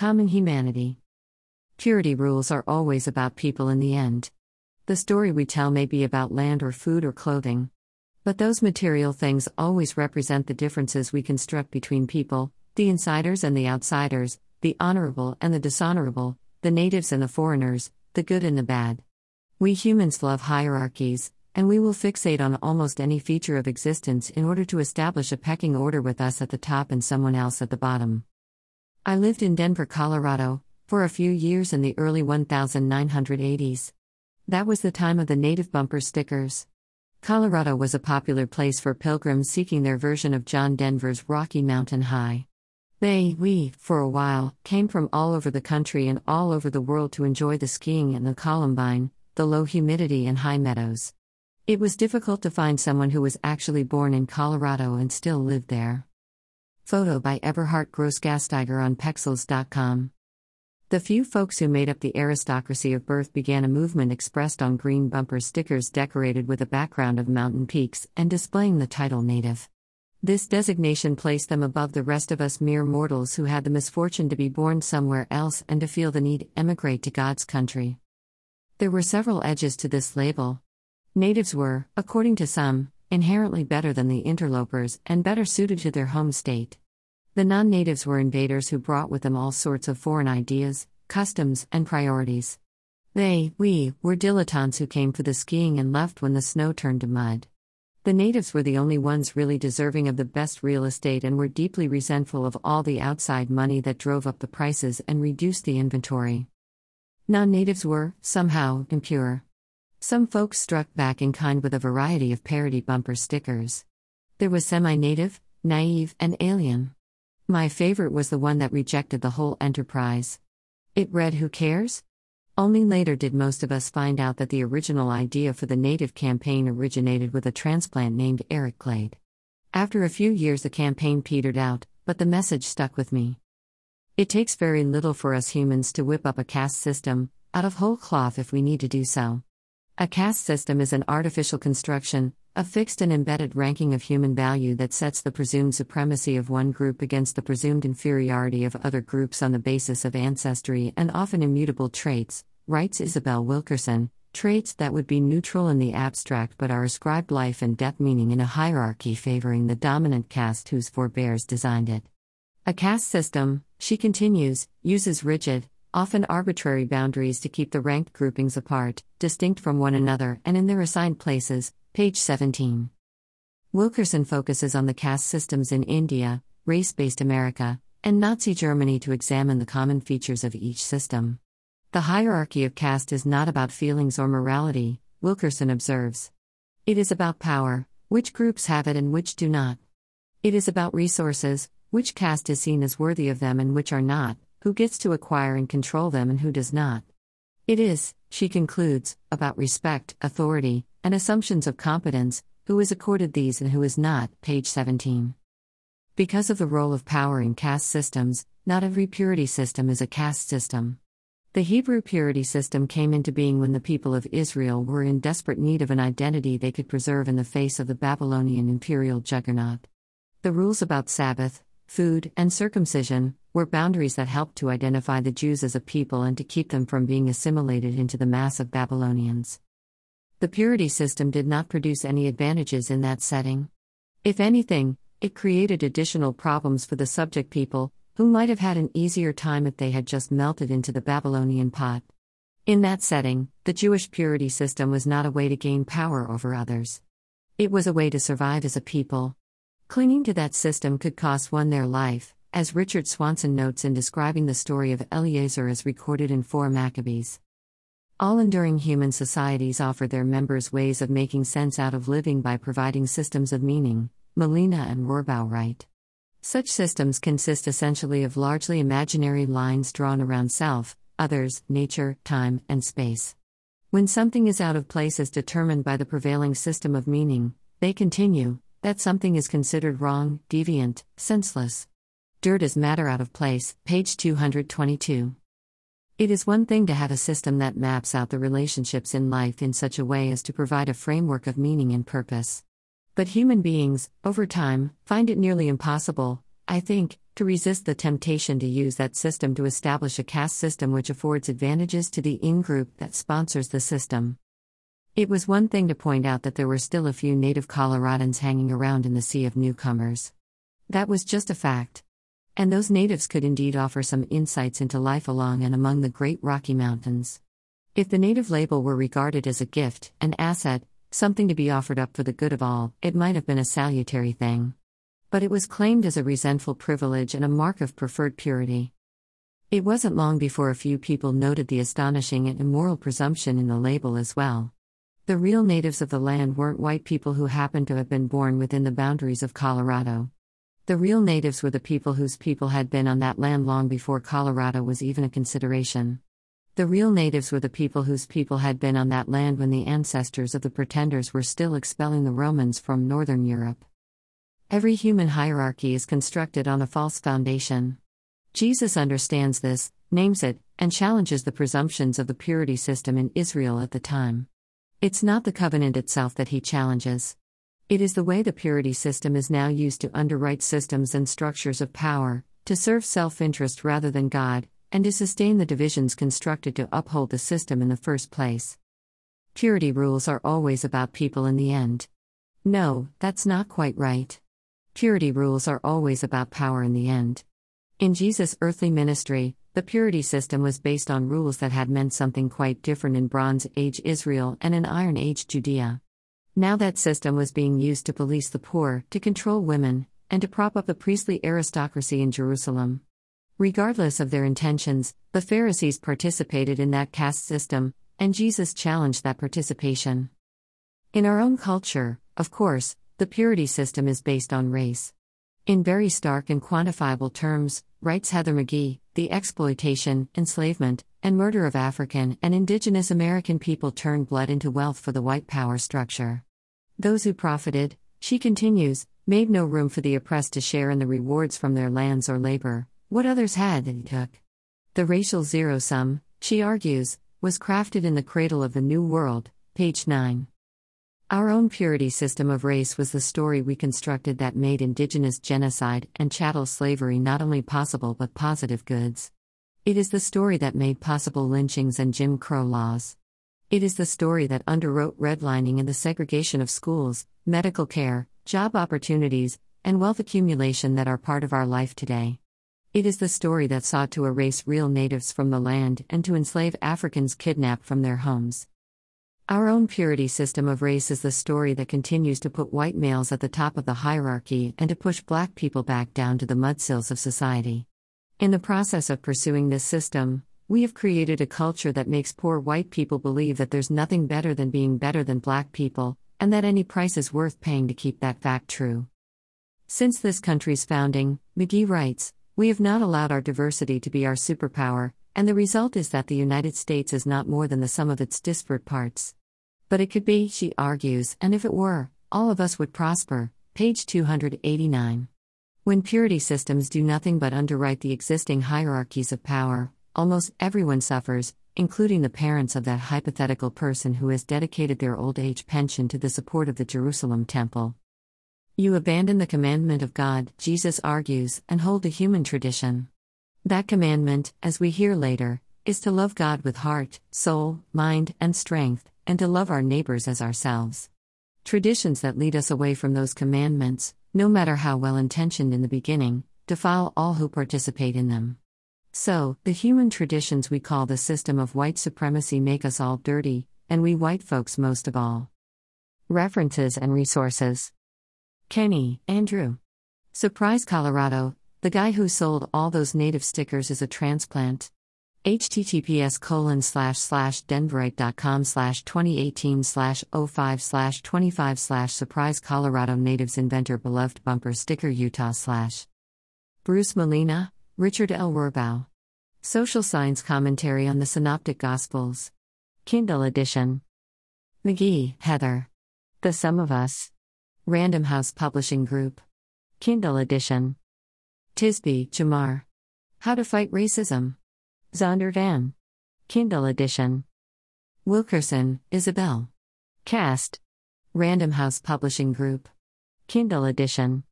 Common humanity. Purity rules are always about people in the end. The story we tell may be about land or food or clothing. But those material things always represent the differences we construct between people, the insiders and the outsiders, the honorable and the dishonorable, the natives and the foreigners, the good and the bad. We humans love hierarchies, and we will fixate on almost any feature of existence in order to establish a pecking order with us at the top and someone else at the bottom. I lived in Denver, Colorado, for a few years in the early 1980s. That was the time of the native bumper stickers. Colorado was a popular place for pilgrims seeking their version of John Denver's Rocky Mountain High. They, we, for a while, came from all over the country and all over the world to enjoy the skiing and the columbine, the low humidity and high meadows. It was difficult to find someone who was actually born in Colorado and still lived there. Photo by Eberhard Grossgasteiger on Pexels.com. The few folks who made up the aristocracy of birth began a movement expressed on green bumper stickers decorated with a background of mountain peaks and displaying the title native. This designation placed them above the rest of us mere mortals who had the misfortune to be born somewhere else and to feel the need emigrate to God's country. There were several edges to this label. Natives were, according to some, inherently better than the interlopers and better suited to their home state. The non natives were invaders who brought with them all sorts of foreign ideas, customs, and priorities. They, we, were dilettantes who came for the skiing and left when the snow turned to mud. The natives were the only ones really deserving of the best real estate and were deeply resentful of all the outside money that drove up the prices and reduced the inventory. Non natives were, somehow, impure. Some folks struck back in kind with a variety of parody bumper stickers. There was semi native, naive, and alien. My favorite was the one that rejected the whole enterprise. It read Who cares? Only later did most of us find out that the original idea for the native campaign originated with a transplant named Eric Glade. After a few years, the campaign petered out, but the message stuck with me. It takes very little for us humans to whip up a caste system, out of whole cloth if we need to do so. A caste system is an artificial construction, a fixed and embedded ranking of human value that sets the presumed supremacy of one group against the presumed inferiority of other groups on the basis of ancestry and often immutable traits, writes Isabel Wilkerson, traits that would be neutral in the abstract but are ascribed life and death meaning in a hierarchy favoring the dominant caste whose forebears designed it. A caste system, she continues, uses rigid, often arbitrary boundaries to keep the ranked groupings apart, distinct from one another, and in their assigned places. Page 17. Wilkerson focuses on the caste systems in India, race based America, and Nazi Germany to examine the common features of each system. The hierarchy of caste is not about feelings or morality, Wilkerson observes. It is about power, which groups have it and which do not. It is about resources, which caste is seen as worthy of them and which are not, who gets to acquire and control them and who does not. It is, she concludes, about respect, authority, and assumptions of competence, who is accorded these and who is not, page 17. Because of the role of power in caste systems, not every purity system is a caste system. The Hebrew purity system came into being when the people of Israel were in desperate need of an identity they could preserve in the face of the Babylonian imperial juggernaut. The rules about Sabbath, food, and circumcision were boundaries that helped to identify the Jews as a people and to keep them from being assimilated into the mass of Babylonians. The purity system did not produce any advantages in that setting. If anything, it created additional problems for the subject people, who might have had an easier time if they had just melted into the Babylonian pot. In that setting, the Jewish purity system was not a way to gain power over others. It was a way to survive as a people. Clinging to that system could cost one their life, as Richard Swanson notes in describing the story of Eleazar as recorded in 4 Maccabees. All enduring human societies offer their members ways of making sense out of living by providing systems of meaning, Malina and Rohrbaugh write. Such systems consist essentially of largely imaginary lines drawn around self, others, nature, time, and space. When something is out of place as determined by the prevailing system of meaning, they continue, that something is considered wrong, deviant, senseless. Dirt is matter out of place, page 222. It is one thing to have a system that maps out the relationships in life in such a way as to provide a framework of meaning and purpose. But human beings, over time, find it nearly impossible, I think, to resist the temptation to use that system to establish a caste system which affords advantages to the in group that sponsors the system. It was one thing to point out that there were still a few native Coloradans hanging around in the sea of newcomers. That was just a fact. And those natives could indeed offer some insights into life along and among the great Rocky Mountains. If the native label were regarded as a gift, an asset, something to be offered up for the good of all, it might have been a salutary thing. But it was claimed as a resentful privilege and a mark of preferred purity. It wasn't long before a few people noted the astonishing and immoral presumption in the label as well. The real natives of the land weren't white people who happened to have been born within the boundaries of Colorado. The real natives were the people whose people had been on that land long before Colorado was even a consideration. The real natives were the people whose people had been on that land when the ancestors of the pretenders were still expelling the Romans from northern Europe. Every human hierarchy is constructed on a false foundation. Jesus understands this, names it, and challenges the presumptions of the purity system in Israel at the time. It's not the covenant itself that he challenges. It is the way the purity system is now used to underwrite systems and structures of power, to serve self interest rather than God, and to sustain the divisions constructed to uphold the system in the first place. Purity rules are always about people in the end. No, that's not quite right. Purity rules are always about power in the end. In Jesus' earthly ministry, the purity system was based on rules that had meant something quite different in Bronze Age Israel and in Iron Age Judea. Now that system was being used to police the poor, to control women, and to prop up the priestly aristocracy in Jerusalem. Regardless of their intentions, the Pharisees participated in that caste system, and Jesus challenged that participation. In our own culture, of course, the purity system is based on race. In very stark and quantifiable terms, writes Heather McGhee, the exploitation, enslavement, and murder of African and indigenous American people turned blood into wealth for the white power structure. Those who profited, she continues, made no room for the oppressed to share in the rewards from their lands or labor, what others had and took. The racial zero sum, she argues, was crafted in the cradle of the New World, page 9. Our own purity system of race was the story we constructed that made indigenous genocide and chattel slavery not only possible but positive goods. It is the story that made possible lynchings and Jim Crow laws. It is the story that underwrote redlining and the segregation of schools, medical care, job opportunities, and wealth accumulation that are part of our life today. It is the story that sought to erase real natives from the land and to enslave Africans kidnapped from their homes. Our own purity system of race is the story that continues to put white males at the top of the hierarchy and to push black people back down to the mudsills of society. In the process of pursuing this system, we have created a culture that makes poor white people believe that there's nothing better than being better than black people, and that any price is worth paying to keep that fact true. Since this country's founding, McGhee writes, we have not allowed our diversity to be our superpower, and the result is that the United States is not more than the sum of its disparate parts. But it could be, she argues, and if it were, all of us would prosper. Page 289. When purity systems do nothing but underwrite the existing hierarchies of power, almost everyone suffers, including the parents of that hypothetical person who has dedicated their old age pension to the support of the Jerusalem temple. You abandon the commandment of God, Jesus argues, and hold the human tradition. That commandment, as we hear later, is to love God with heart, soul, mind, and strength, and to love our neighbors as ourselves. Traditions that lead us away from those commandments, no matter how well intentioned in the beginning, defile all who participate in them. So, the human traditions we call the system of white supremacy make us all dirty, and we white folks most of all. References and resources Kenney, Andrew. Surprise, Colorado. The guy who sold all those native stickers is a transplant https colon slash slash denverite.com slash 2018 slash 05 slash 25 slash surprise colorado natives inventor beloved bumper sticker utah slash bruce malina richard l. Rohrbaugh social science commentary on the synoptic gospels. Kindle edition. McGhee heather. The sum of us. Random house publishing group. Kindle edition. Tisby jamar. How to fight racism Zondervan. Kindle edition. Wilkerson, Isabel. Caste. Random House Publishing Group. Kindle edition.